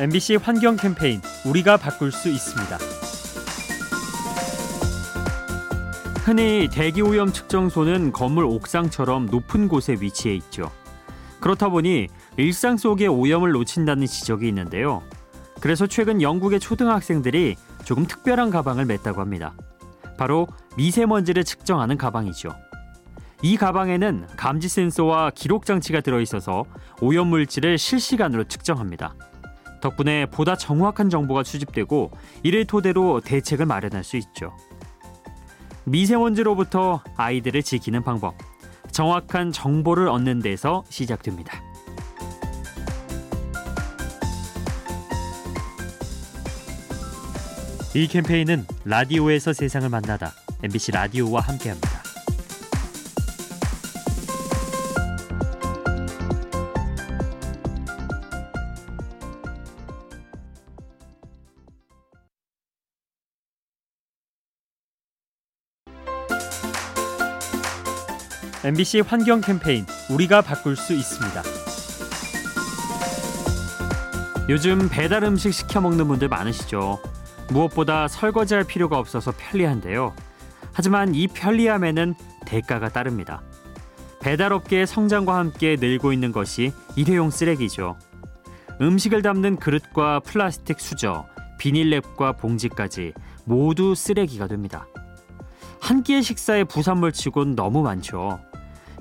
MBC 환경 캠페인 우리가 바꿀 수 있습니다. 흔히 대기 오염 측정소는 건물 옥상처럼 높은 곳에 위치해 있죠. 그렇다 보니 일상 속에 오염을 놓친다는 지적이 있는데요. 그래서 최근 영국의 초등학생들이 조금 특별한 가방을 맸다고 합니다. 바로 미세먼지를 측정하는 가방이죠. 이 가방에는 감지 센서와 기록 장치가 들어 있어서 오염 물질을 실시간으로 측정합니다. 덕분에 보다 정확한 정보가 수집되고 이를 토대로 대책을 마련할 수 있죠. 미세먼지로부터 아이들을 지키는 방법. 정확한 정보를 얻는 데서 시작됩니다. 이 캠페인은 라디오에서 세상을 만나다 MBC 라디오와 함께합니다. MBC 환경 캠페인 우리가 바꿀 수 있습니다. 요즘 배달 음식 시켜 먹는 분들 많으시죠. 무엇보다 설거지할 필요가 없어서 편리한데요. 하지만 이 편리함에는 대가가 따릅니다. 배달업계의 성장과 함께 늘고 있는 것이 일회용 쓰레기죠. 음식을 담는 그릇과 플라스틱 수저, 비닐랩과 봉지까지 모두 쓰레기가 됩니다. 한 끼의 식사에 부산물 치곤 너무 많죠.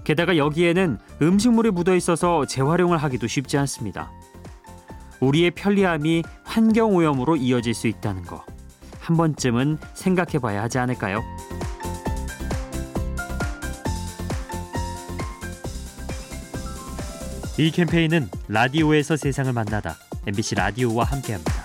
게다가 여기에는 음식물이 묻어 있어서 재활용을 하기도 쉽지 않습니다. 우리의 편리함이 환경 오염으로 이어질 수 있다는 거. 한 번쯤은 생각해 봐야 하지 않을까요? 이 캠페인은 라디오에서 세상을 만나다 MBC 라디오와 함께합니다.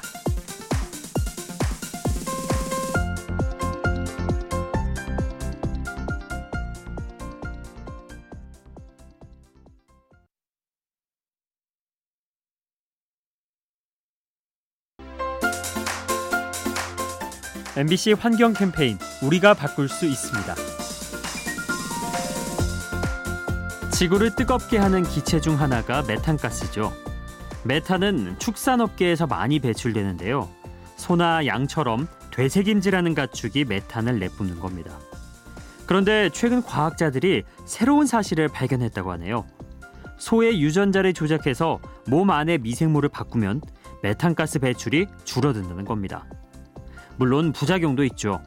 MBC 환경 캠페인 우리가 바꿀 수 있습니다. 지구를 뜨겁게 하는 기체 중 하나가 메탄가스죠. 메탄은 축산업계에서 많이 배출되는데요. 소나 양처럼 되새김질하는 가축이 메탄을 내뿜는 겁니다. 그런데 최근 과학자들이 새로운 사실을 발견했다고 하네요. 소의 유전자를 조작해서 몸 안의 미생물을 바꾸면 메탄가스 배출이 줄어든다는 겁니다. 물론 부작용도 있죠.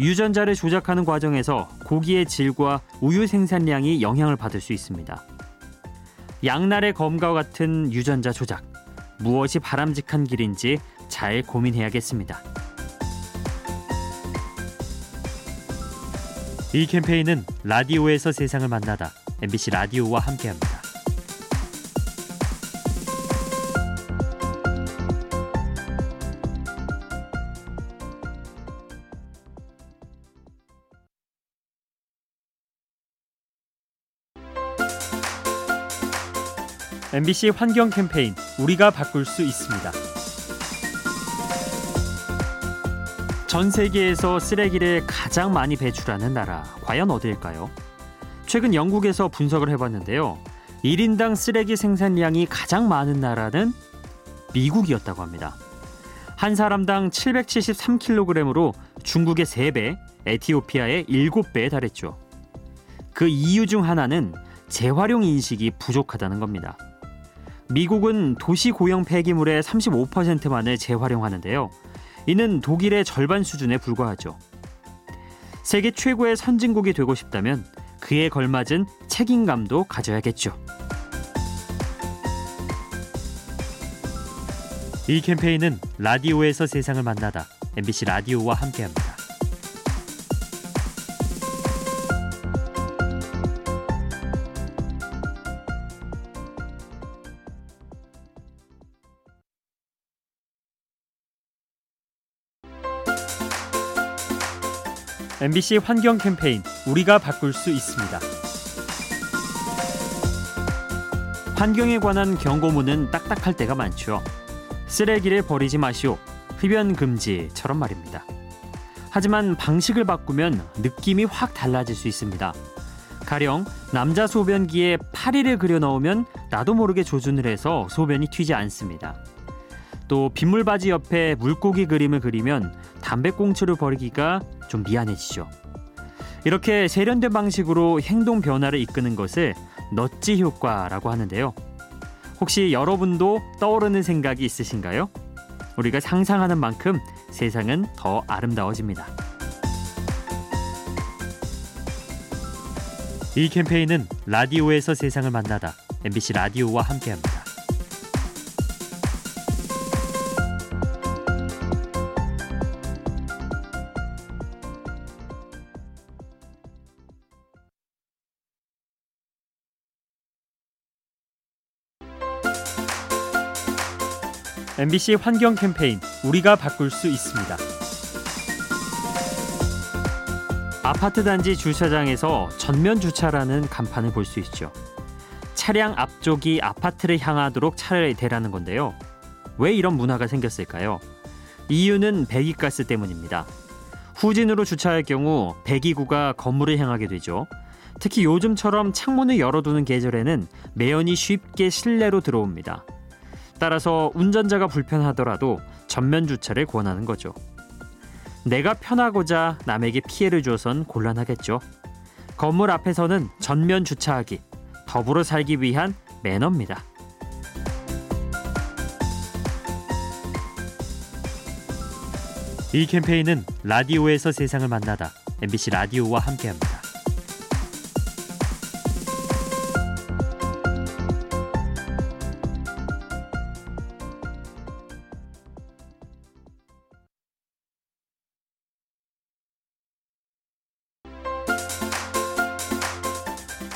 유전자를 조작하는 과정에서 고기의 질과 우유 생산량이 영향을 받을 수 있습니다. 양날의 검과 같은 유전자 조작 무엇이 바람직한 길인지 잘 고민해야겠습니다. 이 캠페인은 라디오에서 세상을 만나다 MBC 라디오와 함께합니다. MBC 환경 캠페인 우리가 바꿀 수 있습니다. 전 세계에서 쓰레기를 가장 많이 배출하는 나라 과연 어디일까요? 최근 영국에서 분석을 해봤는데요. 1인당 쓰레기 생산량이 가장 많은 나라는 미국이었다고 합니다. 한 사람당 773kg으로 중국의 3배, 에티오피아의 7배에 달했죠. 그 이유 중 하나는 재활용 인식이 부족하다는 겁니다. 미국은 도시 고형 폐기물의 35%만을 재활용하는데요. 이는 독일의 절반 수준에 불과하죠. 세계 최고의 선진국이 되고 싶다면 그에 걸맞은 책임감도 가져야겠죠. 이 캠페인은 라디오에서 세상을 만나다 MBC 라디오와 함께합니다. MBC 환경 캠페인 우리가 바꿀 수 있습니다. 환경에 관한 경고문은 딱딱할 때가 많죠. 쓰레기를 버리지 마시오. 흡연 금지처럼 말입니다. 하지만 방식을 바꾸면 느낌이 확 달라질 수 있습니다. 가령 남자 소변기에 파리를 그려 넣으면 나도 모르게 조준을 해서 소변이 튀지 않습니다. 또 빗물 바지 옆에 물고기 그림을 그리면 담배꽁초를 버리기가 좀 미안해지죠. 이렇게 세련된 방식으로 행동 변화를 이끄는 것을 넛지 효과라고 하는데요. 혹시 여러분도 떠오르는 생각이 있으신가요? 우리가 상상하는 만큼 세상은 더 아름다워집니다. 이 캠페인은 라디오에서 세상을 만나다 MBC 라디오와 함께합니다. MBC 환경 캠페인 우리가 바꿀 수 있습니다. 아파트 단지 주차장에서 전면 주차라는 간판을 볼 수 있죠. 차량 앞쪽이 아파트를 향하도록 차를 대라는 건데요. 왜 이런 문화가 생겼을까요? 이유는 배기가스 때문입니다. 후진으로 주차할 경우 배기구가 건물을 향하게 되죠. 특히 요즘처럼 창문을 열어두는 계절에는 매연이 쉽게 실내로 들어옵니다. 따라서 운전자가 불편하더라도 전면 주차를 권하는 거죠. 내가 편하고자 남에게 피해를 줘선 곤란하겠죠. 건물 앞에서는 전면 주차하기, 더불어 살기 위한 매너입니다. 이 캠페인은 라디오에서 세상을 만나다 MBC 라디오와 함께합니다.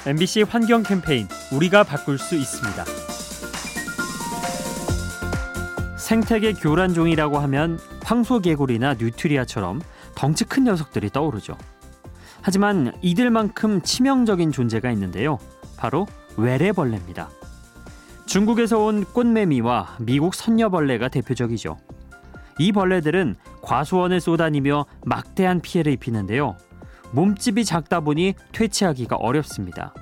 MBC 환경 캠페인 우리가 바꿀 수 있습니다. 생태계 교란종이라고 하면 황소개구리나 뉴트리아처럼 덩치 큰 녀석들이 떠오르죠. 하지만 이들만큼 치명적인 존재가 있는데요. 바로 외래벌레입니다. 중국에서 온 꽃매미와 미국 선녀벌레가 대표적이죠. 이 벌레들은 과수원을 쏘다니며 막대한 피해를 입히는데요. 몸집이 작다 보니 퇴치하기가 어렵습니다.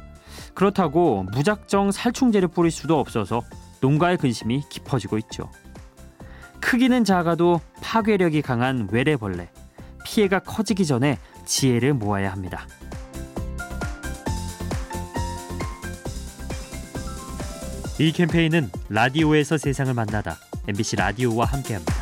그렇다고 무작정 살충제를 뿌릴 수도 없어서 농가의 근심이 깊어지고 있죠. 크기는 작아도 파괴력이 강한 외래벌레. 피해가 커지기 전에 지혜를 모아야 합니다. 이 캠페인은 라디오에서 세상을 만나다 MBC 라디오와 함께합니다.